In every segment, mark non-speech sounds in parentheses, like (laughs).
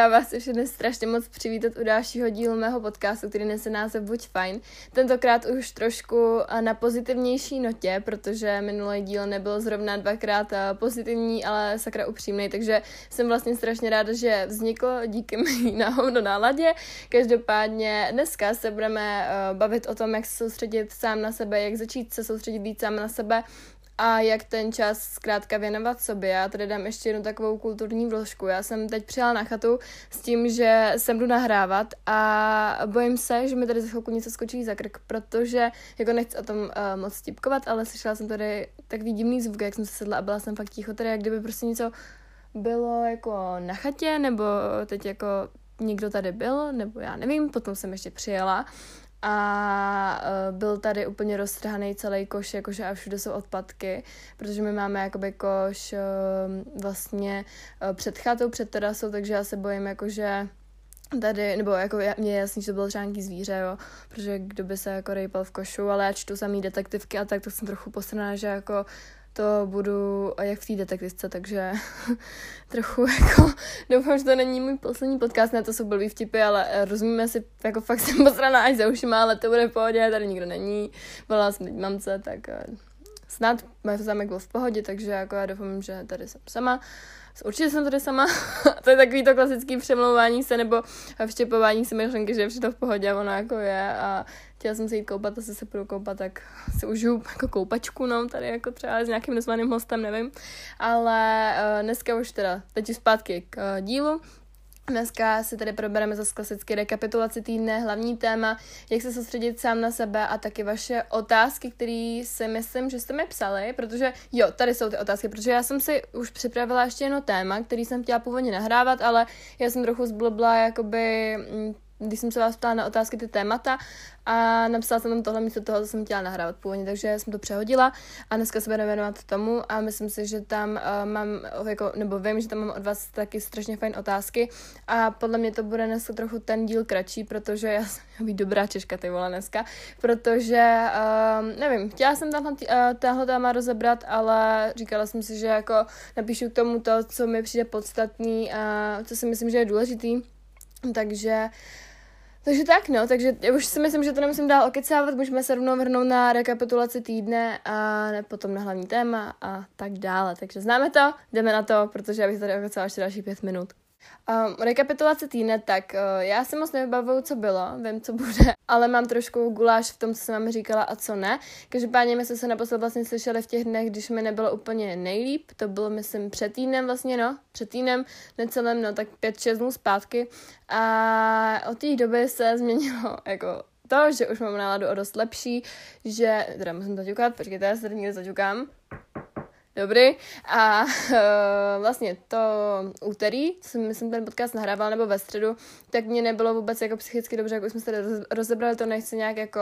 Já vás všechny strašně moc přivítat u dalšího dílu mého podcastu, který nese název Buď fajn. Tentokrát už trošku na pozitivnější notě, protože minulý díl nebyl zrovna dvakrát pozitivní, ale sakra upřímný, takže jsem vlastně strašně ráda, že vznikl díky (laughs) mý náhodou náladě. Každopádně dneska se budeme bavit o tom, jak se soustředit sám na sebe, jak začít se soustředit víc sám na sebe, a jak ten čas zkrátka věnovat sobě. Já tady dám ještě jednu takovou kulturní vložku. Já jsem teď přijela na chatu s tím, že sem jdu nahrávat a bojím se, že mi tady za chvilku něco skočí za krk, protože jako nechci o tom uh, moc tipkovat, ale slyšela jsem tady takový divný zvuk, jak jsem se sedla a byla jsem fakt ticho, tady jak kdyby prostě něco bylo jako na chatě, nebo teď jako někdo tady byl, nebo já nevím, potom jsem ještě přijela a uh, byl tady úplně roztrhaný celý koš, jakože a všude jsou odpadky, protože my máme jakoby koš uh, vlastně uh, před chatou, před terasou, takže já se bojím jakože tady, nebo jako mě je jasný, že to bylo třeba nějaký zvíře, jo, protože kdo by se jako rejpal v košu, ale já čtu samý detektivky a tak, to jsem trochu postraná, že jako to budu jak v té detektivce, takže (laughs) trochu jako doufám, že to není můj poslední podcast, ne, to jsou blbý vtipy, ale eh, rozumíme si, jako fakt (laughs) jsem posraná až za ušima, ale to bude v pohodě, tady nikdo není, volala jsem teď mamce, tak eh, snad můj zámek byl v pohodě, takže jako já doufám, že tady jsem sama. Určitě jsem tady sama. (laughs) to je takový to klasický přemlouvání se nebo vštěpování se myšlenky, že je všechno v pohodě, ono jako je a chtěla jsem se jít koupat, asi se půjdu koupat, tak si užiju jako koupačku, no, tady jako třeba s nějakým nezvaným hostem, nevím. Ale uh, dneska už teda, teď zpátky k uh, dílu. Dneska si tady probereme zase klasicky rekapitulaci týdne, hlavní téma, jak se soustředit sám na sebe a taky vaše otázky, které si myslím, že jste mi psali, protože jo, tady jsou ty otázky, protože já jsem si už připravila ještě jedno téma, který jsem chtěla původně nahrávat, ale já jsem trochu zblbla jakoby mm, když jsem se vás ptala na otázky ty témata a napsala jsem tam tohle místo toho, co jsem chtěla nahrávat původně, takže jsem to přehodila a dneska se budeme věnovat tomu a myslím si, že tam uh, mám, jako, nebo vím, že tam mám od vás taky strašně fajn otázky a podle mě to bude dneska trochu ten díl kratší, protože já jsem být dobrá Češka ty vole dneska, protože uh, nevím, chtěla jsem tam uh, tahle téma rozebrat, ale říkala jsem si, že jako napíšu k tomu to, co mi přijde podstatný a co si myslím, že je důležitý, takže takže tak, no, takže já už si myslím, že to nemusím dál okecávat, můžeme se rovnou vrhnout na rekapitulaci týdne a potom na hlavní téma a tak dále. Takže známe to, jdeme na to, protože já bych tady okecala ještě další pět minut. Um, rekapitulace týdne, tak uh, já si moc nevybavuju, co bylo, vím, co bude, (laughs) ale mám trošku guláš v tom, co jsem vám říkala a co ne. Každopádně my jsme se naposled vlastně slyšeli v těch dnech, když mi nebylo úplně nejlíp, to bylo, myslím, před týdnem vlastně, no, před týdnem, necelém, no, tak pět, šest dnů zpátky. A od té doby se změnilo, (laughs) jako to, že už mám náladu o dost lepší, že, teda musím zaťukat, počkejte, já se tady někde zaťukám, Dobrý. A uh, (laughs) vlastně to úterý, co jsem, myslím, ten podcast nahrával, nebo ve středu, tak mě nebylo vůbec jako psychicky dobře, jako jsme se rozebrali, to nechci nějak jako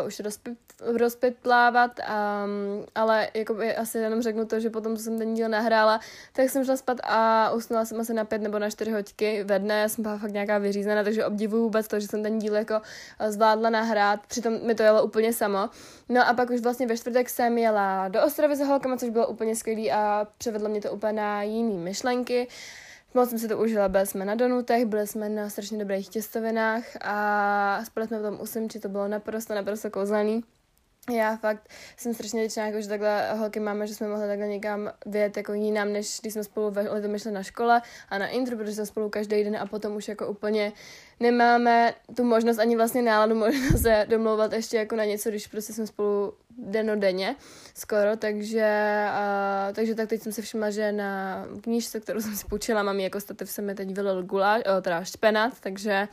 uh, už rozpit, rozpitlávat, um, ale jako asi jenom řeknu to, že potom, co jsem ten díl nahrála, tak jsem šla spát a usnula jsem asi na pět nebo na čtyři hoďky ve dne, já jsem byla fakt nějaká vyřízená, takže obdivuju vůbec to, že jsem ten díl jako zvládla nahrát, přitom mi to jelo úplně samo. No a pak už vlastně ve čtvrtek jsem jela do Ostravy za holkama, což bylo úplně skvělý a převedlo mě to úplně na jiný myšlenky. Moc jsem si to užila, byli jsme na donutech, byli jsme na strašně dobrých těstovinách a spali jsme v tom usimči, to bylo naprosto, naprosto kouzelný. Já fakt jsem strašně vděčná, jako, že takhle holky máme, že jsme mohli takhle někam vyjet jako jinam, než když jsme spolu ve letom šli na škole a na intro, protože jsme spolu každý den a potom už jako úplně nemáme tu možnost ani vlastně náladu (laughs) možnost se domlouvat ještě jako na něco, když prostě jsme spolu denodenně skoro, takže, uh, takže tak teď jsem si všimla, že na knížce, kterou jsem si půjčila, mám jako stativ se mi teď vylil guláš, o, teda špenát, takže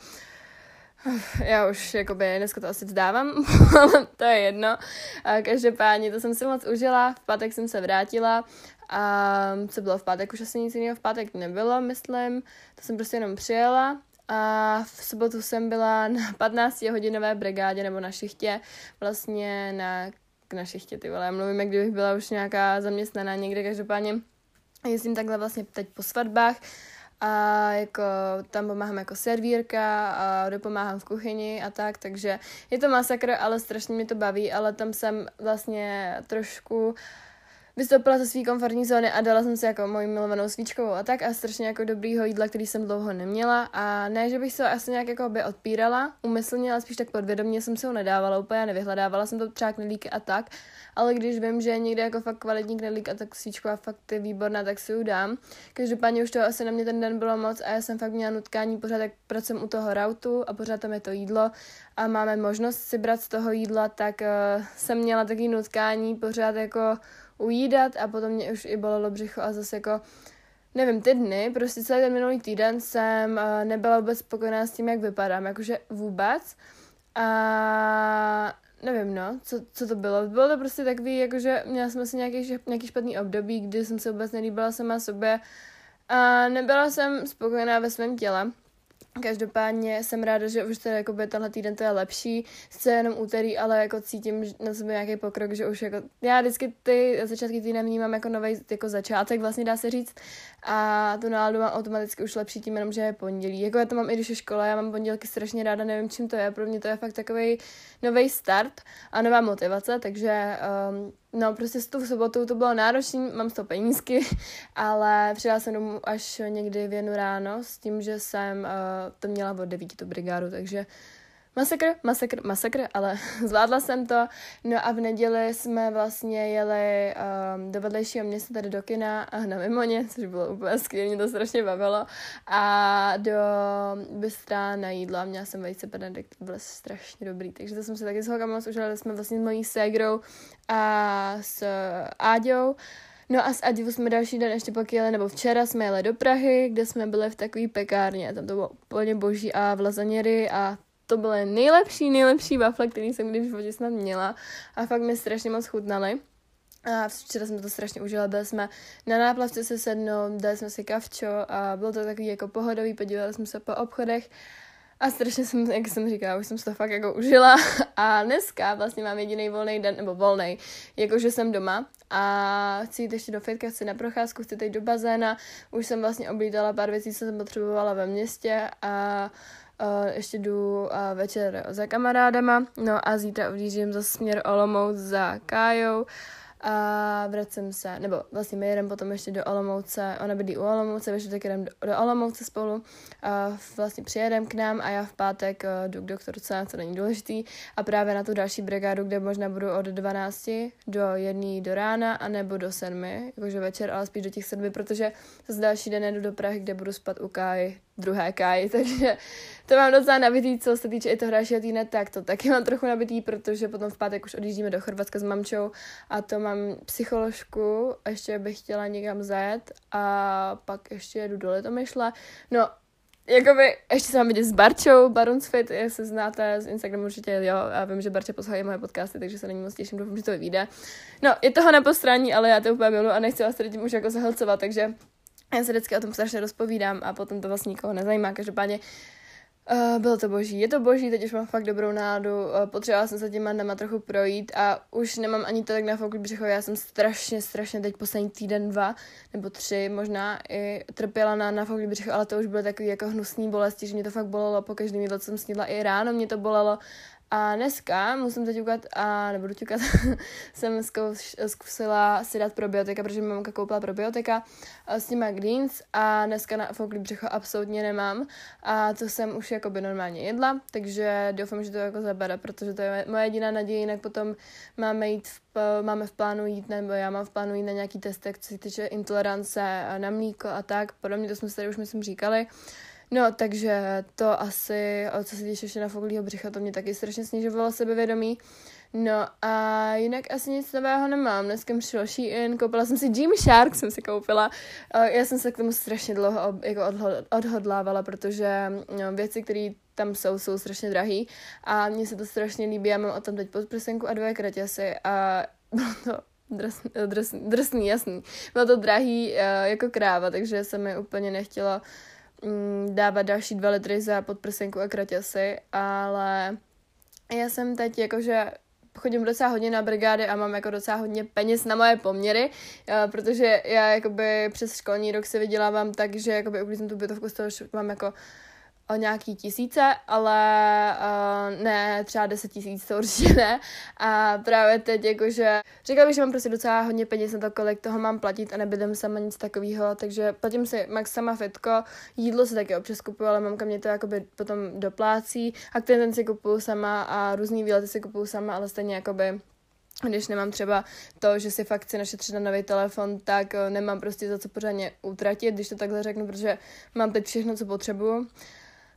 já už jakoby dneska to asi vzdávám, (laughs) ale to je jedno. A každopádně to jsem si moc užila, v pátek jsem se vrátila a co bylo v pátek, už asi nic jiného v pátek nebylo, myslím. To jsem prostě jenom přijela a v sobotu jsem byla na 15 hodinové brigádě nebo na šichtě, vlastně na, na šichtě, ty vole, já mluvím, jak kdybych byla už nějaká zaměstnaná někde, každopádně jezdím takhle vlastně teď po svatbách a jako tam pomáhám jako servírka a dopomáhám v kuchyni a tak, takže je to masakr, ale strašně mi to baví, ale tam jsem vlastně trošku vystoupila ze své komfortní zóny a dala jsem si jako moji milovanou svíčkovou a tak a strašně jako dobrýho jídla, který jsem dlouho neměla. A ne, že bych se asi nějak jako by odpírala umyslně, ale spíš tak podvědomě jsem se ho nedávala úplně, nevyhledávala jsem to třeba knedlíky a tak, ale když vím, že je někde jako fakt kvalitní knedlík a tak svíčková fakt je výborná, tak si ji dám. Každopádně už to asi na mě ten den bylo moc a já jsem fakt měla nutkání pořád, jak pracuji u toho rautu a pořád tam je to jídlo. A máme možnost si brát z toho jídla, tak uh, jsem měla taky nutkání pořád jako ujídat a potom mě už i bolelo břicho a zase jako nevím, ty dny, prostě celý ten minulý týden jsem uh, nebyla vůbec spokojená s tím, jak vypadám, jakože vůbec. A nevím, no, co, co to bylo. Bylo to prostě takový, jakože měla jsem asi nějaký, nějaký špatný období, kdy jsem se vůbec nelíbila sama sobě a nebyla jsem spokojená ve svém těle. Každopádně jsem ráda, že už teda jako tenhle týden to je lepší, sice jenom úterý, ale jako cítím na sebe nějaký pokrok, že už jako, já vždycky ty začátky týdne vnímám jako nový jako začátek, vlastně dá se říct, a tu náladu mám automaticky už lepší tím jenom, že je pondělí. Jako já to mám i když je škola, já mám pondělky strašně ráda, nevím čím to je, pro mě to je fakt takový nový start a nová motivace, takže um, No, prostě s tou sobotou to bylo náročné, mám z toho penízky, (laughs) ale přijela jsem domů až někdy v jednu ráno s tím, že jsem uh, to měla od devíti tu brigádu, takže masakr, masakr, masakr, ale (laughs) zvládla jsem to. No a v neděli jsme vlastně jeli um, do vedlejšího města, tady do kina a na Mimoně, což bylo úplně skvělé, mě to strašně bavilo. A do Bystra na jídlo a měla jsem vejce Benedikt, to bylo strašně dobrý. Takže to jsem se taky s holkama moc jsme vlastně s mojí ségrou a s Áďou. No a s Adivu jsme další den ještě pak jeli, nebo včera jsme jeli do Prahy, kde jsme byli v takové pekárně, tam to bylo úplně boží a v lazaněry a to byly nejlepší, nejlepší wafle, které jsem kdy v životě snad měla a fakt mi strašně moc chutnaly. A včera jsme to strašně užila, byli jsme na náplavce se sednout, dali jsme si kavčo a bylo to takový jako pohodový, podívali jsme se po obchodech a strašně jsem, jak jsem říkala, už jsem se to fakt jako užila (laughs) a dneska vlastně mám jediný volný den, nebo volný, jakože jsem doma a chci jít ještě do fitka, chci na procházku, chci teď do bazéna, už jsem vlastně oblídala pár věcí, co jsem potřebovala ve městě a Uh, ještě jdu uh, večer za kamarádama, no a zítra odjíždím za směr Olomouc za Kájou a vracím se, nebo vlastně my jedeme potom ještě do Olomouce, ona bydlí u Olomouce, takže tak jdem do, do Olomouce spolu, a vlastně přijedem k nám a já v pátek uh, jdu k doktorce, to není důležitý, a právě na tu další brigádu, kde možná budu od 12 do 1 do rána, a nebo do 7, jakože večer, ale spíš do těch 7, protože zase další den jdu do Prahy, kde budu spat u Káji druhé Káji, takže to mám docela nabitý, co se týče i toho dalšího týdne, tak to taky mám trochu nabitý, protože potom v pátek už odjíždíme do Chorvatska s mamčou a to mám psycholožku, ještě bych chtěla někam zajet a pak ještě jedu do Litomyšle. No, jakoby, ještě se mám vidět s Barčou, Barunsfit, jak se znáte z Instagramu určitě, jo, a vím, že Barča poslouchá moje podcasty, takže se na ní moc těším, doufám, že to vyjde. No, je toho na postraní, ale já to úplně miluji a nechci vás tady tím už jako zahlcovat, takže já se vždycky o tom strašně rozpovídám a potom to vlastně nikoho nezajímá. Každopádně Uh, bylo to boží, je to boží, teď už mám fakt dobrou nádu, uh, potřebovala jsem se těma dnama trochu projít a už nemám ani to tak na fokus břicho, já jsem strašně, strašně teď poslední týden, dva nebo tři možná i trpěla na, na fokus břicho, ale to už bylo takový jako hnusný bolesti, že mě to fakt bolelo po každém jídle, co jsem snídla, i ráno mě to bolelo a dneska musím teď ukat, a nebudu ťukat, (laughs) jsem zkusila si dát probiotika, protože mamka koupila probiotika s tím Greens a dneska na fouklý břicho absolutně nemám. A to jsem už jakoby normálně jedla, takže doufám, že to jako zabere, protože to je moje jediná naděje, jinak potom máme jít v, máme v plánu jít, nebo já mám v plánu jít na nějaký testek, co se týče intolerance na mlíko a tak, podobně to jsme si tady už myslím říkali, No, takže to asi, co se týče na foglího břicha, to mě taky strašně snižovalo sebevědomí. No a jinak asi nic nového nemám. Dneska mi přišel Shein, koupila jsem si Jimmy Shark, jsem si koupila. Já jsem se k tomu strašně dlouho jako odhodlávala, protože no, věci, které tam jsou, jsou strašně drahý a mně se to strašně líbí. Já mám o tom teď podprsenku a dvě kratěsy a bylo to drsný, drsný, drsný, jasný. Bylo to drahý jako kráva, takže se mi úplně nechtělo mm, dávat další dva litry za podprsenku a kraťasy, ale já jsem teď jakože chodím docela hodně na brigády a mám jako docela hodně peněz na moje poměry, eh, protože já jakoby přes školní rok se vydělávám tak, že jakoby uklízím tu bytovku z toho, že mám jako o nějaký tisíce, ale uh, ne třeba deset tisíc, to určitě ne. A právě teď jakože, řekla bych, že mám prostě docela hodně peněz na to, kolik toho mám platit a nebydem sama nic takového, takže platím si max sama fitko, jídlo si taky občas kupuju, ale mamka mě to jakoby potom doplácí, a ten si kupuju sama a různý výlety si kupuju sama, ale stejně jakoby když nemám třeba to, že si fakt chci našetřit na nový telefon, tak eh, nemám prostě za co pořádně utratit, když to takhle řeknu, protože mám teď všechno, co potřebuju.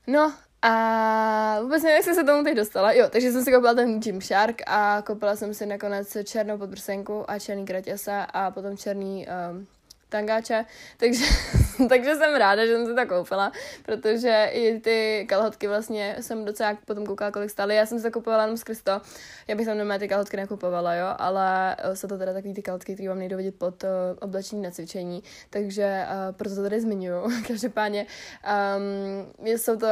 No a vůbec nevím, jak jsem se tomu teď dostala. Jo, takže jsem si koupila ten Gymshark a koupila jsem si nakonec černou podprsenku a černý kratěsa a potom černý um, tangáče, takže, (laughs) takže jsem ráda, že jsem si to koupila, protože i ty kalhotky vlastně jsem docela potom koukala, kolik stály. Já jsem si to kupovala jenom skrz to, já bych tam normálně ty kalhotky nekupovala, jo, ale jsou to teda takový ty kalhotky, které vám nejdou vidět pod uh, oblečení na cvičení, takže uh, proto to tady zmiňuju. (laughs) Každopádně um, jsou to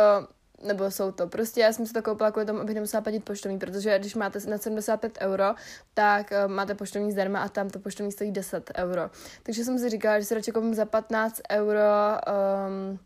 nebo jsou to. Prostě já jsem si to koupila kvůli tomu, abych nemusela platit poštovní, protože když máte na 75 euro, tak uh, máte poštovní zdarma a tam to poštovní stojí 10 euro. Takže jsem si říkala, že si radši koupím za 15 euro um,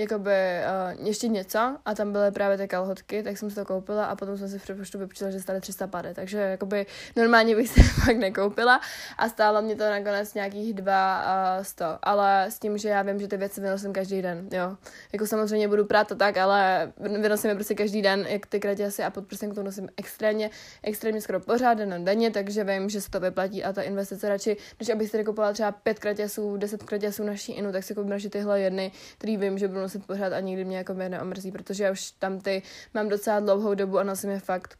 jakoby uh, ještě něco a tam byly právě ty kalhotky, tak jsem si to koupila a potom jsem si v přepočtu vypočítala, že stále 300 pady, takže jakoby normálně bych (laughs) si fakt nekoupila a stálo mě to nakonec nějakých 200, uh, ale s tím, že já vím, že ty věci vynosím každý den, jo. Jako samozřejmě budu prát to tak, ale vynosím je prostě každý den, jak ty kratěsy a podprsenku to nosím extrémně, extrémně skoro pořád den denně, takže vím, že se to vyplatí a ta investice radši, než abych si koupila třeba pět kratěsů, deset kratěsů naší inu, tak si koupím radši tyhle jedny, který vím, že budu nosit pořád a nikdy mě jako neomrzí, protože já už tam ty mám docela dlouhou dobu a nosím je fakt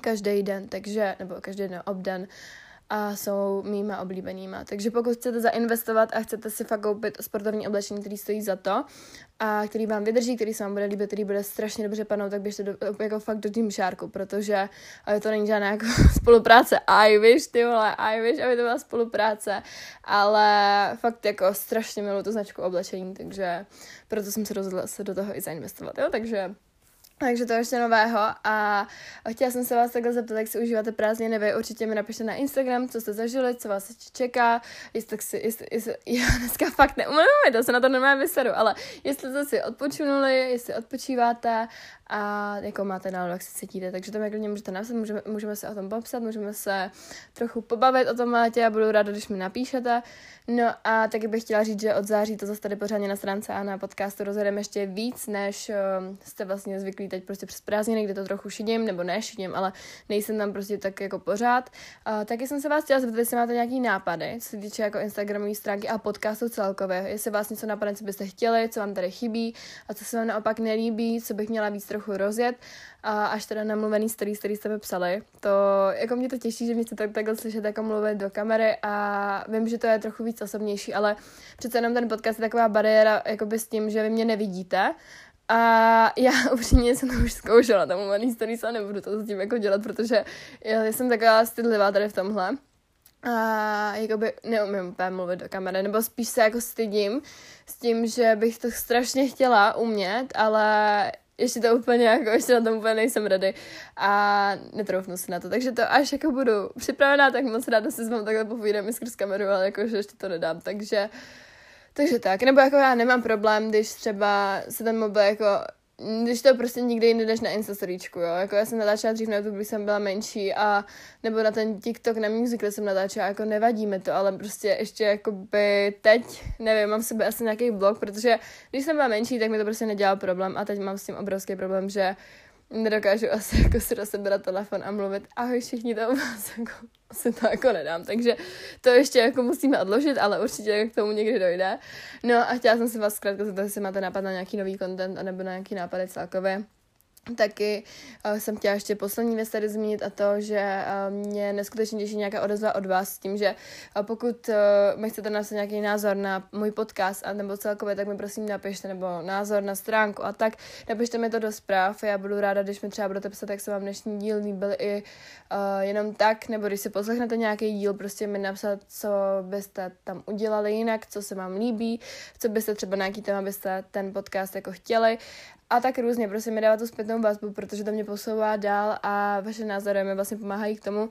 každý den, takže, nebo každý den obden a jsou mýma oblíbenýma. Takže pokud chcete zainvestovat a chcete si fakt koupit sportovní oblečení, který stojí za to a který vám vydrží, který se vám bude líbit, který bude strašně dobře padnout, tak běžte do, jako fakt do tím šárku, protože to není žádná jako (laughs) spolupráce. I wish, ty vole, I wish, aby to byla spolupráce, ale fakt jako strašně miluji tu značku oblečení, takže proto jsem se rozhodla se do toho i zainvestovat, jo, takže takže to je ještě nového a chtěla jsem se vás takhle zeptat, jak si užíváte prázdniny, vy určitě mi napište na Instagram, co jste zažili, co vás čeká, jestli, si, jestli, jestli (laughs) já dneska fakt neumím, to se na to normálně vysedu, ale jestli jste si odpočinuli, jestli odpočíváte a jako máte náladu, jak se cítíte, takže to mi klidně můžete napsat, můžeme, můžeme se o tom popsat, můžeme se trochu pobavit o tom létě a budu ráda, když mi napíšete. No a taky bych chtěla říct, že od září to zase tady pořádně na stránce a na podcastu rozhodeme ještě víc, než uh, jste vlastně zvyklí teď prostě přes prázdniny, kde to trochu šidím, nebo ne šidím, ale nejsem tam prostě tak jako pořád. Uh, taky jsem se vás chtěla zeptat, jestli máte nějaký nápady, co se týče jako Instagramové stránky a podcastu celkově, jestli vás něco napadne, co byste chtěli, co vám tady chybí a co se vám naopak nelíbí, co bych měla víc trochu rozjet a až teda namluvený stories, který jste mi psali. To, jako mě to těší, že mě chcete tak, takhle slyšet jako mluvit do kamery a vím, že to je trochu víc osobnější, ale přece jenom ten podcast je taková bariéra jakoby s tím, že vy mě nevidíte, a já (laughs) upřímně jsem to už zkoušela, tam mluvený stories a nebudu to s tím jako dělat, protože já jsem taková stydlivá tady v tomhle. A jakoby neumím úplně mluvit do kamery, nebo spíš se jako stydím s tím, že bych to strašně chtěla umět, ale ještě to úplně jako, ještě na tom úplně nejsem ready a netroufnu si na to. Takže to až jako budu připravená, tak moc ráda si s vám takhle povídám i skrz kameru, ale jakože ještě to nedám. Takže takže tak, nebo jako já nemám problém, když třeba se ten mobil jako když to prostě nikdy než na Instastoríčku, jo. Jako já jsem natáčela dřív na YouTube, když jsem byla menší a nebo na ten TikTok, na Music, kde jsem natáčela, jako nevadí mi to, ale prostě ještě jako by teď, nevím, mám v sebe asi nějaký blog, protože když jsem byla menší, tak mi to prostě nedělal problém a teď mám s tím obrovský problém, že nedokážu asi jako si sebe telefon a mluvit ahoj všichni to vás (laughs) jako asi to jako nedám, takže to ještě jako musíme odložit, ale určitě k tomu někdy dojde. No a chtěla jsem si vás zkrátka zeptat, jestli máte nápad na nějaký nový content, anebo na nějaký nápady celkově Taky uh, jsem chtěla ještě poslední věc tady zmínit a to, že uh, mě neskutečně těší nějaká odezva od vás s tím, že uh, pokud uh, mi chcete napsat nějaký názor na můj podcast a nebo celkově, tak mi prosím napište, nebo názor na stránku a tak, napište mi to do zpráv. Já budu ráda, když mi třeba budete psat, jak se vám dnešní díl líbil i uh, jenom tak, nebo když si poslechnete nějaký díl, prostě mi napsat, co byste tam udělali jinak, co se vám líbí, co byste třeba na nějaký téma byste ten podcast jako chtěli a tak různě, prostě mi dává tu zpětnou vazbu, protože to mě posouvá dál a vaše názory mi vlastně pomáhají k tomu,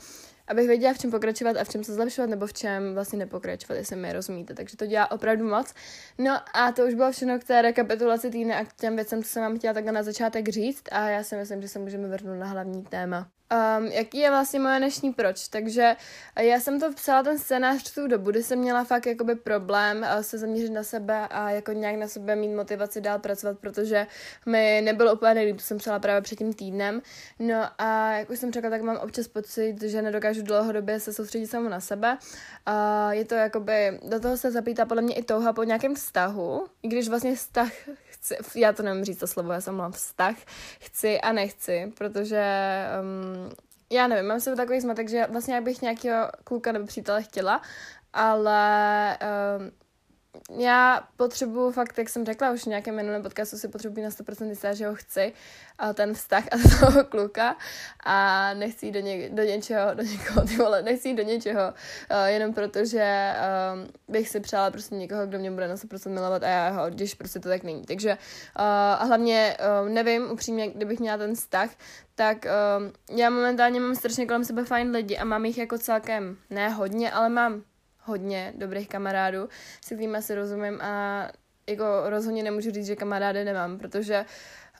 abych věděla, v čem pokračovat a v čem se zlepšovat, nebo v čem vlastně nepokračovat, jestli mi rozumíte. Takže to dělá opravdu moc. No a to už bylo všechno k té rekapitulaci týdne a k těm věcem, co jsem vám chtěla takhle na začátek říct a já si myslím, že se můžeme vrhnout na hlavní téma. Um, jaký je vlastně moje dnešní proč? Takže já jsem to psala ten scénář tu dobu, kdy jsem měla fakt jakoby problém uh, se zaměřit na sebe a jako nějak na sebe mít motivaci dál pracovat, protože mi nebylo úplně nejlíp, jsem psala právě před tím týdnem. No a jak už jsem řekla, tak mám občas pocit, že nedokážu dlouhodobě se soustředit samo na sebe. Uh, je to jakoby, do toho se zapítá podle mě i touha po nějakém vztahu, i když vlastně vztah chci, já to nevím říct to slovo, já jsem mám vztah, chci a nechci, protože um, já nevím, mám se takový zmatek, že vlastně jak bych nějakého kluka nebo přítele chtěla, ale um, já potřebuji fakt, jak jsem řekla už v nějakém minulém podcastu, si potřebuji na 100% jistá, že ho chci, a ten vztah a (laughs) toho kluka a nechci do, ně, do něčeho, do někoho, ty vole, nechci do něčeho, uh, jenom proto, že um, bych si přála prostě někoho, kdo mě bude na 100% milovat a já ho, když prostě to tak není. Takže uh, a hlavně uh, nevím, upřímně, kdybych měla ten vztah, tak uh, já momentálně mám strašně kolem sebe fajn lidi a mám jich jako celkem, ne hodně, ale mám hodně dobrých kamarádů, s kterými si rozumím a jako rozhodně nemůžu říct, že kamarády nemám, protože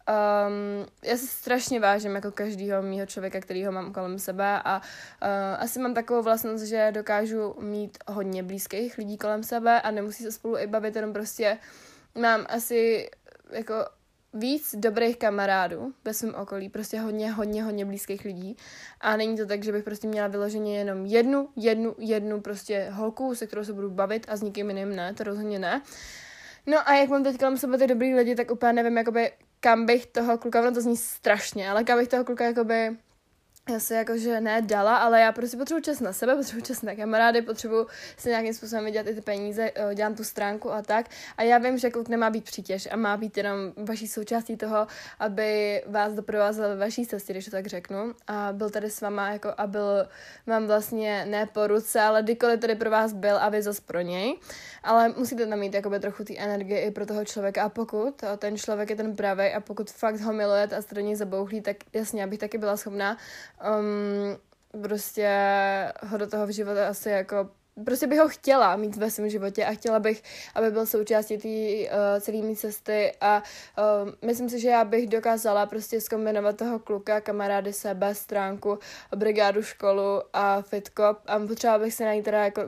Um, já se strašně vážím jako každého mýho člověka, kterýho mám kolem sebe a uh, asi mám takovou vlastnost, že dokážu mít hodně blízkých lidí kolem sebe a nemusí se spolu i bavit, jenom prostě mám asi jako víc dobrých kamarádů ve svém okolí, prostě hodně, hodně, hodně blízkých lidí. A není to tak, že bych prostě měla vyloženě jenom jednu, jednu, jednu prostě holku, se kterou se budu bavit a s nikým jiným ne, to rozhodně ne. No a jak mám teď kolem sebe ty dobrý lidi, tak úplně nevím, jakoby, kam bych toho kluka, ono to zní strašně, ale kam bych toho kluka jakoby já se jakože ne dala, ale já prostě potřebuji čas na sebe, potřebuji čas na kamarády, potřebuji si nějakým způsobem vydělat i ty peníze, eh, dělám tu stránku a tak. A já vím, že kluk nemá být přítěž a má být jenom vaší součástí toho, aby vás doprovázel ve vaší cestě, když to tak řeknu. A byl tady s váma jako a byl vám vlastně ne po ruce, ale kdykoliv tady pro vás byl a vy zas pro něj. Ale musíte tam mít jakoby trochu ty energie i pro toho člověka a pokud ten člověk je ten pravý a pokud fakt ho milujete a něj zabouchlí, tak jasně, abych taky byla schopná um, prostě ho do toho v životě asi jako prostě bych ho chtěla mít ve svém životě a chtěla bych, aby byl součástí té uh, celé mý cesty a uh, myslím si, že já bych dokázala prostě zkombinovat toho kluka, kamarády sebe, stránku, brigádu, školu a fitko a potřeba bych se najít teda jako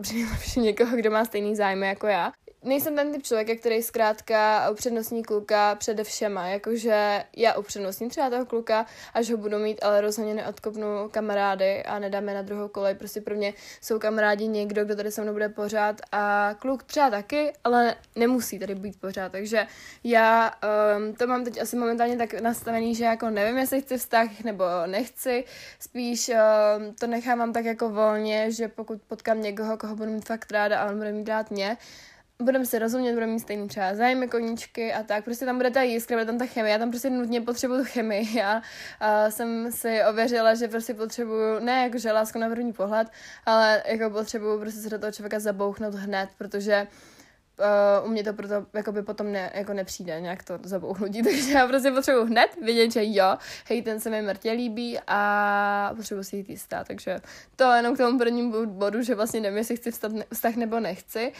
někoho, kdo má stejný zájmy jako já nejsem ten typ člověka, který zkrátka upřednostní kluka přede všema, jakože já upřednostním třeba toho kluka, až ho budu mít, ale rozhodně neodkopnu kamarády a nedáme na druhou kolej, prostě pro mě jsou kamarádi někdo, kdo tady se mnou bude pořád a kluk třeba taky, ale nemusí tady být pořád, takže já um, to mám teď asi momentálně tak nastavený, že jako nevím, jestli chci vztah nebo nechci, spíš um, to nechávám tak jako volně, že pokud potkám někoho, koho budu mít fakt ráda a on bude mít rád mě, budeme se rozumět, budeme mít stejný třeba zájmy, koníčky a tak. Prostě tam bude ta jiskra, bude tam ta chemie. Já tam prostě nutně potřebuju chemii. (laughs) Já a jsem si ověřila, že prostě potřebuju, ne jakože lásku na první pohled, ale jako potřebuju prostě se do toho člověka zabouchnout hned, protože uh, u mě to proto jakoby potom ne, jako nepřijde nějak to zabouchnutí, (laughs) takže já prostě potřebuji hned vědět, že jo, hej, ten se mi mrtě líbí a potřebuji si jít jistá, takže to jenom k tomu prvnímu bodu, že vlastně nevím, jestli chci vztah, vztah nebo nechci.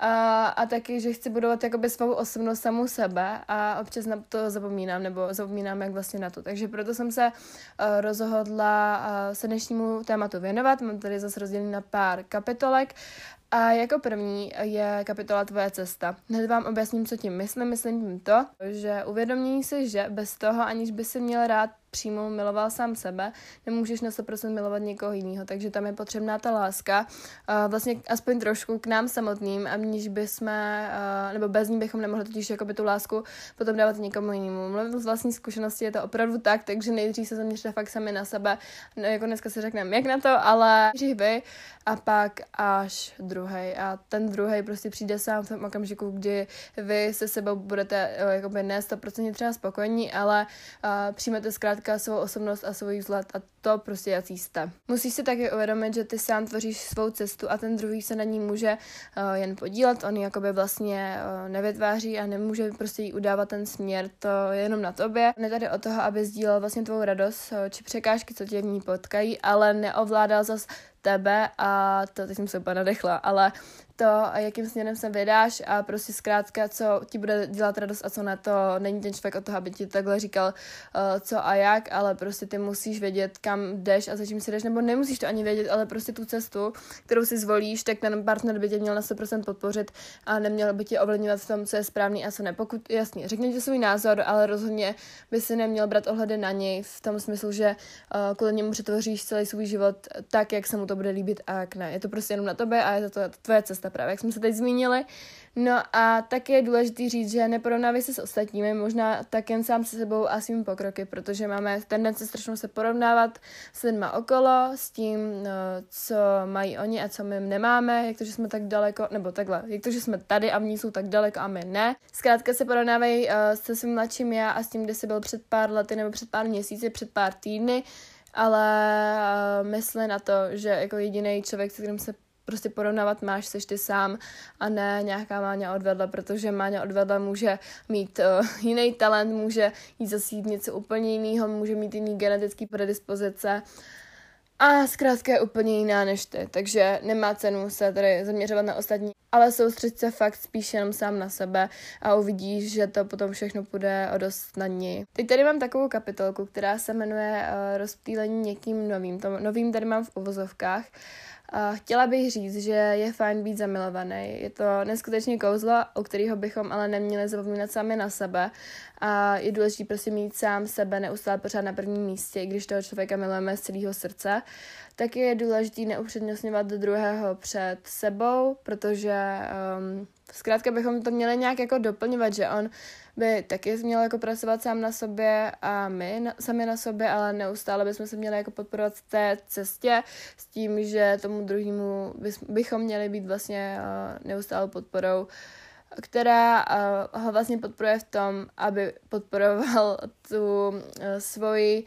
A, a taky, že chci budovat jakoby svou osobnost samu sebe a občas na to zapomínám, nebo zapomínám jak vlastně na to, takže proto jsem se uh, rozhodla uh, se dnešnímu tématu věnovat, mám tady zase rozdělený na pár kapitolek a jako první je kapitola Tvoje cesta. Hned vám objasním, co tím myslím. Myslím tím to, že uvědomění si, že bez toho, aniž by si měl rád přímo miloval sám sebe, nemůžeš na 100% milovat někoho jiného, takže tam je potřebná ta láska, uh, vlastně aspoň trošku k nám samotným, aniž bychom, uh, nebo bez ní bychom nemohli totiž jakoby tu lásku potom dávat někomu jinému. Mluvit z vlastní zkušenosti je to opravdu tak, takže nejdřív se zaměřte fakt sami na sebe, no, jako dneska si řekneme, jak na to, ale nejdřív vy a pak až druhý. A ten druhý prostě přijde sám v tom okamžiku, kdy vy se sebou budete uh, jakoby ne 100% třeba spokojení, ale uh, přijmete zkrátka zkrátka svou osobnost a svůj vzhled a to prostě jací jste. Musíš si taky uvědomit, že ty sám tvoříš svou cestu a ten druhý se na ní může uh, jen podílet, on ji jakoby vlastně uh, nevytváří a nemůže prostě jí udávat ten směr, to je jenom na tobě. On je tady o toho, aby sdílel vlastně tvou radost uh, či překážky, co tě v ní potkají, ale neovládal zas tebe a to teď jsem se úplně nadechla, ale to, jakým směrem se vydáš a prostě zkrátka, co ti bude dělat radost a co na to. Není ten člověk o toho, aby ti takhle říkal, uh, co a jak, ale prostě ty musíš vědět, kam jdeš a za čím si jdeš, nebo nemusíš to ani vědět, ale prostě tu cestu, kterou si zvolíš, tak ten partner by tě měl na 100% podpořit a neměl by tě ovlivňovat v tom, co je správný a co ne. Pokud, jasně, řekni ti svůj názor, ale rozhodně by si neměl brát ohledy na něj v tom smyslu, že uh, kvůli němu přetvoříš celý svůj život tak, jak se mu to bude líbit a jak ne. Je to prostě jenom na tobě a je to tvoje cesta právě, jak jsme se teď zmínili. No a také je důležité říct, že neporovnávej se s ostatními, možná tak jen sám se sebou a svým pokroky, protože máme tendenci strašnou se porovnávat s lidma okolo, s tím, no, co mají oni a co my nemáme, jak to, že jsme tak daleko, nebo takhle, jak to, že jsme tady a oni jsou tak daleko a my ne. Zkrátka se porovnávej uh, se svým mladším já a s tím, kde jsi byl před pár lety nebo před pár měsíci, před pár týdny, ale uh, mysli na to, že jako jediný člověk, s kterým se prostě porovnávat máš, seš ty sám a ne nějaká Máňa odvedla, protože Máňa odvedla může mít uh, (laughs) jiný talent, může jít zase jít něco úplně jiného, může mít jiný genetický predispozice a zkrátka je úplně jiná než ty, takže nemá cenu se tady zaměřovat na ostatní, ale soustředit se fakt spíš jenom sám na sebe a uvidíš, že to potom všechno půjde o dost snadněji. Teď tady mám takovou kapitolku, která se jmenuje uh, rozptýlení někým novým. To novým tady mám v uvozovkách. Chtěla bych říct, že je fajn být zamilovaný. Je to neskutečně kouzlo, o kterého bychom ale neměli zapomínat sami na sebe. A je důležité prostě mít sám sebe neustále pořád na prvním místě, i když toho člověka milujeme z celého srdce. Tak je důležité neupřednostňovat do druhého před sebou, protože um, zkrátka bychom to měli nějak jako doplňovat, že on by taky měl jako pracovat sám na sobě a my na, sami na sobě, ale neustále bychom se měli jako podporovat v té cestě s tím, že tomu druhému bychom měli být vlastně uh, neustále podporou která uh, ho vlastně podporuje v tom, aby podporoval tu uh, svoji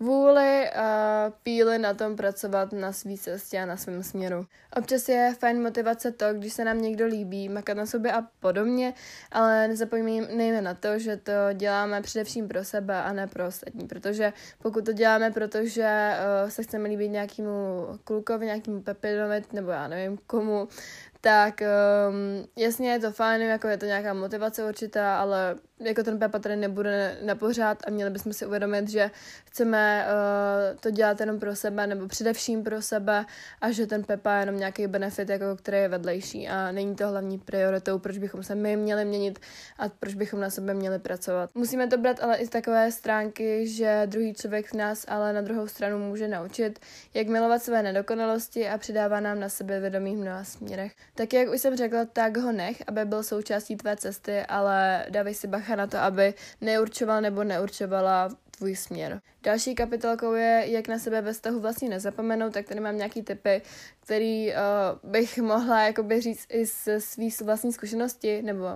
vůli a píly na tom pracovat na svý cestě a na svém směru. Občas je fajn motivace to, když se nám někdo líbí, makat na sobě a podobně, ale nezapomínejme na to, že to děláme především pro sebe a ne pro ostatní, protože pokud to děláme, protože uh, se chceme líbit nějakému klukovi, nějakému Pepinovi, nebo já nevím komu, tak um, jasně je to fajn, jako je to nějaká motivace určitá, ale jako ten Pepa tady nebude na pořád a měli bychom si uvědomit, že chceme uh, to dělat jenom pro sebe nebo především pro sebe a že ten Pepa je jenom nějaký benefit, jako, který je vedlejší a není to hlavní prioritou, proč bychom se my měli měnit a proč bychom na sebe měli pracovat. Musíme to brát ale i z takové stránky, že druhý člověk nás ale na druhou stranu může naučit, jak milovat své nedokonalosti a přidává nám na sebe vědomí v mnoha směrech. Tak jak už jsem řekla, tak ho nech, aby byl součástí tvé cesty, ale dávej si bacha na to, aby neurčoval nebo neurčovala tvůj směr. Další kapitolkou je, jak na sebe ve vztahu vlastně nezapomenout, tak tady mám nějaký typy, který uh, bych mohla jakoby říct i z svý vlastní zkušenosti, nebo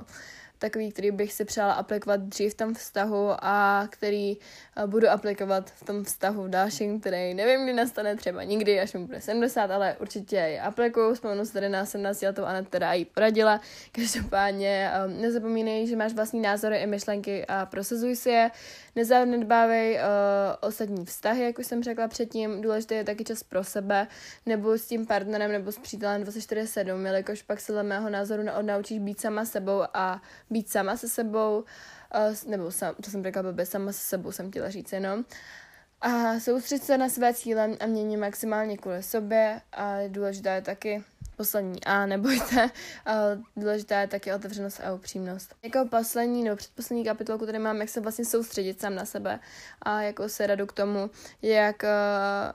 takový, který bych si přála aplikovat dřív v tom vztahu a který eh, budu aplikovat v tom vztahu v dalším, který nevím, kdy nastane třeba nikdy, až mi bude 70, ale určitě je aplikuju. Vzpomenu se tady na 17 letou Anet, která jí poradila. Každopádně um, nezapomínej, že máš vlastní názory i myšlenky a prosazuj si je. Nezanedbávej uh, ostatní vztahy, jak už jsem řekla předtím. Důležité je taky čas pro sebe, nebo s tím partnerem, nebo s přítelem 24-7, jelikož pak se dle mého názoru naučíš být sama sebou a být sama se sebou, uh, nebo sam, to jsem řekla blbě, sama se sebou jsem chtěla říct jenom. A soustředit se na své cíle a mění maximálně kvůli sobě a důležité je taky poslední a nebojte, (laughs) důležitá je taky otevřenost a upřímnost. Jako poslední nebo předposlední kapitolku tady mám, jak se vlastně soustředit sám na sebe a jako se radu k tomu, jak uh,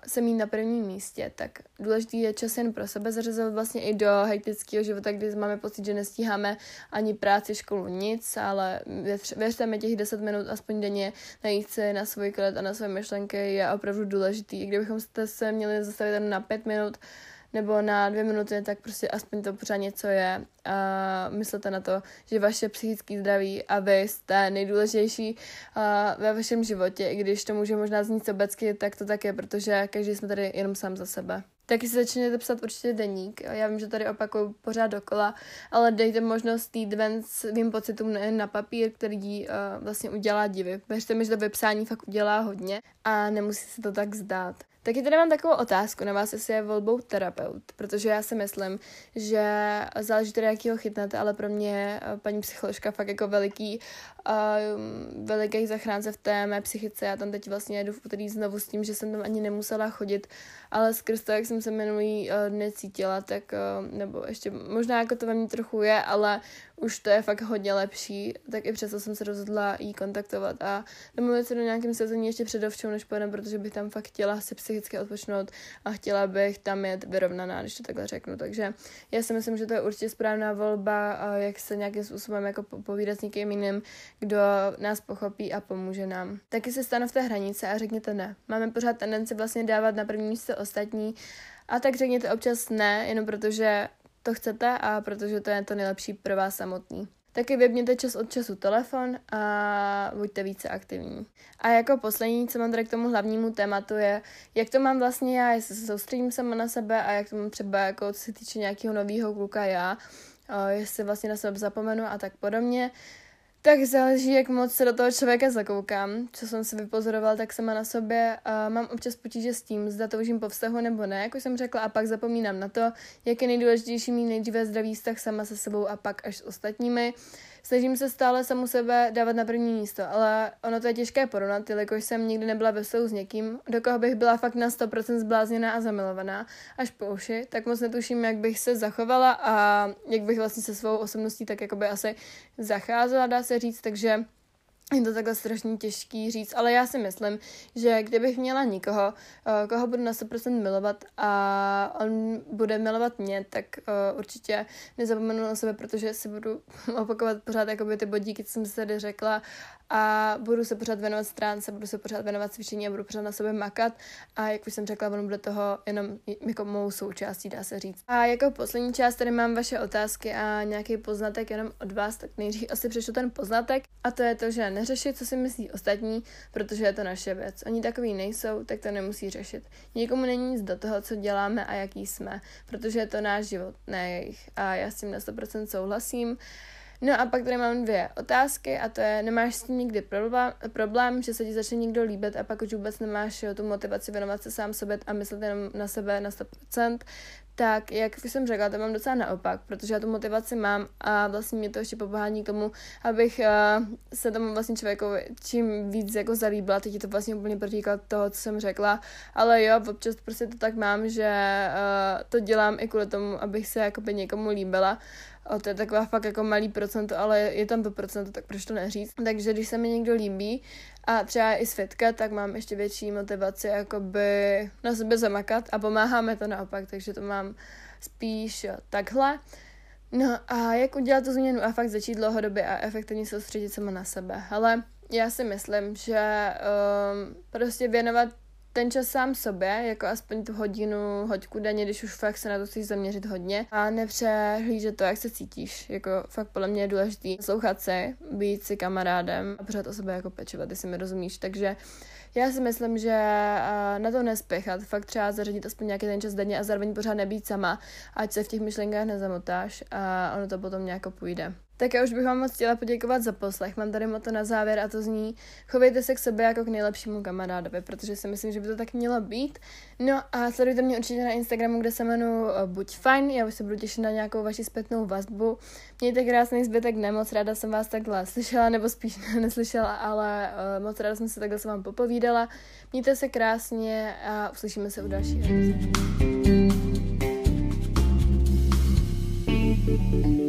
se mít na prvním místě, tak důležitý je čas jen pro sebe zařazovat vlastně i do hektického života, kdy máme pocit, že nestíháme ani práci, školu, nic, ale věřte mi, těch 10 minut aspoň denně najít se na svůj klid a na své myšlenky je opravdu důležitý. I kdybychom se měli zastavit jen na 5 minut, nebo na dvě minuty, tak prostě aspoň to pořád něco je. A myslete na to, že vaše psychické zdraví a vy jste nejdůležitější ve vašem životě, i když to může možná znít sobecky, tak to tak je, protože každý jsme tady jenom sám za sebe. Taky si začněte psat určitě deník. Já vím, že tady opakuju pořád dokola, ale dejte možnost jít ven svým pocitům nejen na papír, který uh, vlastně udělá divy. Věřte mi, že to vypsání fakt udělá hodně a nemusí se to tak zdát. Taky tady mám takovou otázku na vás, jestli je volbou terapeut, protože já si myslím, že záleží teda, jakýho chytnete, ale pro mě paní psycholožka fakt jako veliký, uh, veliký zachránce v té mé psychice. Já tam teď vlastně jedu v úterý znovu s tím, že jsem tam ani nemusela chodit, ale skrz to, jak jsem se minulý uh, dny cítila, tak, uh, nebo ještě možná jako to ve mně trochu je, ale už to je fakt hodně lepší, tak i přesto jsem se rozhodla jí kontaktovat a domluvit se do nějakém sezení ještě před ovčou, než pojedem, protože bych tam fakt chtěla si psychicky odpočnout a chtěla bych tam jet vyrovnaná, když to takhle řeknu. Takže já si myslím, že to je určitě správná volba, jak se nějakým způsobem jako povídat s někým jiným, kdo nás pochopí a pomůže nám. Taky se stanovte hranice a řekněte ne. Máme pořád tendenci vlastně dávat na první místo ostatní a tak řekněte občas ne, jenom protože to chcete a protože to je to nejlepší pro vás samotný. Taky vypněte čas od času telefon a buďte více aktivní. A jako poslední, co mám tady k tomu hlavnímu tématu, je, jak to mám vlastně já, jestli se soustředím sama na sebe a jak to mám třeba, jako co se týče nějakého nového kluka já, jestli vlastně na sebe zapomenu a tak podobně. Tak záleží, jak moc se do toho člověka zakoukám. Co jsem si vypozoroval, tak sama na sobě uh, mám občas potíže s tím, zda toužím po vztahu nebo ne, jako jsem řekla, a pak zapomínám na to, jak je nejdůležitější mít nejdříve zdravý vztah sama se sebou a pak až s ostatními. Uh, Snažím se stále samu sebe dávat na první místo, ale ono to je těžké porovnat, jelikož jsem nikdy nebyla ve s někým, do koho bych byla fakt na 100% zblázněná a zamilovaná, až po uši, tak moc netuším, jak bych se zachovala a jak bych vlastně se svou osobností tak jakoby asi zacházela, dá se říct, takže je to takhle strašně těžký říct, ale já si myslím, že kdybych měla někoho, eh, koho budu na 100% milovat a on bude milovat mě, tak uh, určitě nezapomenu na sebe, protože si budu (laughs) opakovat pořád jakoby ty bodíky, co jsem si tady řekla a budu se pořád věnovat stránce, budu se pořád věnovat cvičení a budu pořád na sebe makat a jak už jsem řekla, on bude toho jenom jako mou součástí, dá se říct. A jako poslední část tady mám vaše otázky a nějaký poznatek jenom od vás, tak nejdřív asi přečtu ten poznatek a to je to, že neřešit, co si myslí ostatní, protože je to naše věc. Oni takový nejsou, tak to nemusí řešit. Nikomu není nic do toho, co děláme a jaký jsme, protože je to náš život, ne jejich. A já s tím na 100% souhlasím. No a pak tady mám dvě otázky a to je, nemáš s tím nikdy problém, že se ti začne někdo líbit a pak už vůbec nemáš jo, tu motivaci věnovat se sám sobě a myslet jenom na sebe na 100%, tak jak jsem řekla, to mám docela naopak, protože já tu motivaci mám a vlastně mě to ještě pomáhání k tomu, abych uh, se tomu vlastně člověku čím víc jako zalíbila, teď je to vlastně úplně protiklad toho, co jsem řekla, ale jo, občas prostě to tak mám, že uh, to dělám i kvůli tomu, abych se jakoby někomu líbila, a to je taková fakt jako malý procento, ale je tam to procento, tak proč to neříct. Takže když se mi někdo líbí a třeba i světka, tak mám ještě větší motivaci jakoby na sebe zamakat a pomáháme to naopak, takže to mám spíš takhle. No a jak udělat tu změnu a fakt začít dlouhodobě a efektivně soustředit sama na sebe. Ale já si myslím, že um, prostě věnovat ten čas sám sobě, jako aspoň tu hodinu, hoďku denně, když už fakt se na to chceš zaměřit hodně a nepřehlížet to, jak se cítíš. Jako fakt podle mě je důležité slouchat se, být si kamarádem a pořád o sebe jako pečovat, jestli mi rozumíš. Takže já si myslím, že na to nespěchat, fakt třeba zařadit aspoň nějaký ten čas denně a zároveň pořád nebýt sama, ať se v těch myšlenkách nezamotáš a ono to potom nějak půjde. Tak já už bych vám moc chtěla poděkovat za poslech. Mám tady moto na závěr a to zní, chovejte se k sobě jako k nejlepšímu kamarádovi, protože si myslím, že by to tak mělo být. No a sledujte mě určitě na Instagramu, kde se jmenuji uh, Buď fajn, já už se budu těšit na nějakou vaši zpětnou vazbu. Mějte krásný zbytek dne, moc ráda jsem vás takhle slyšela, nebo spíš (laughs) neslyšela, ale uh, moc ráda jsem se takhle s vám popovídala. Mějte se krásně a uslyšíme se u epizody. thank you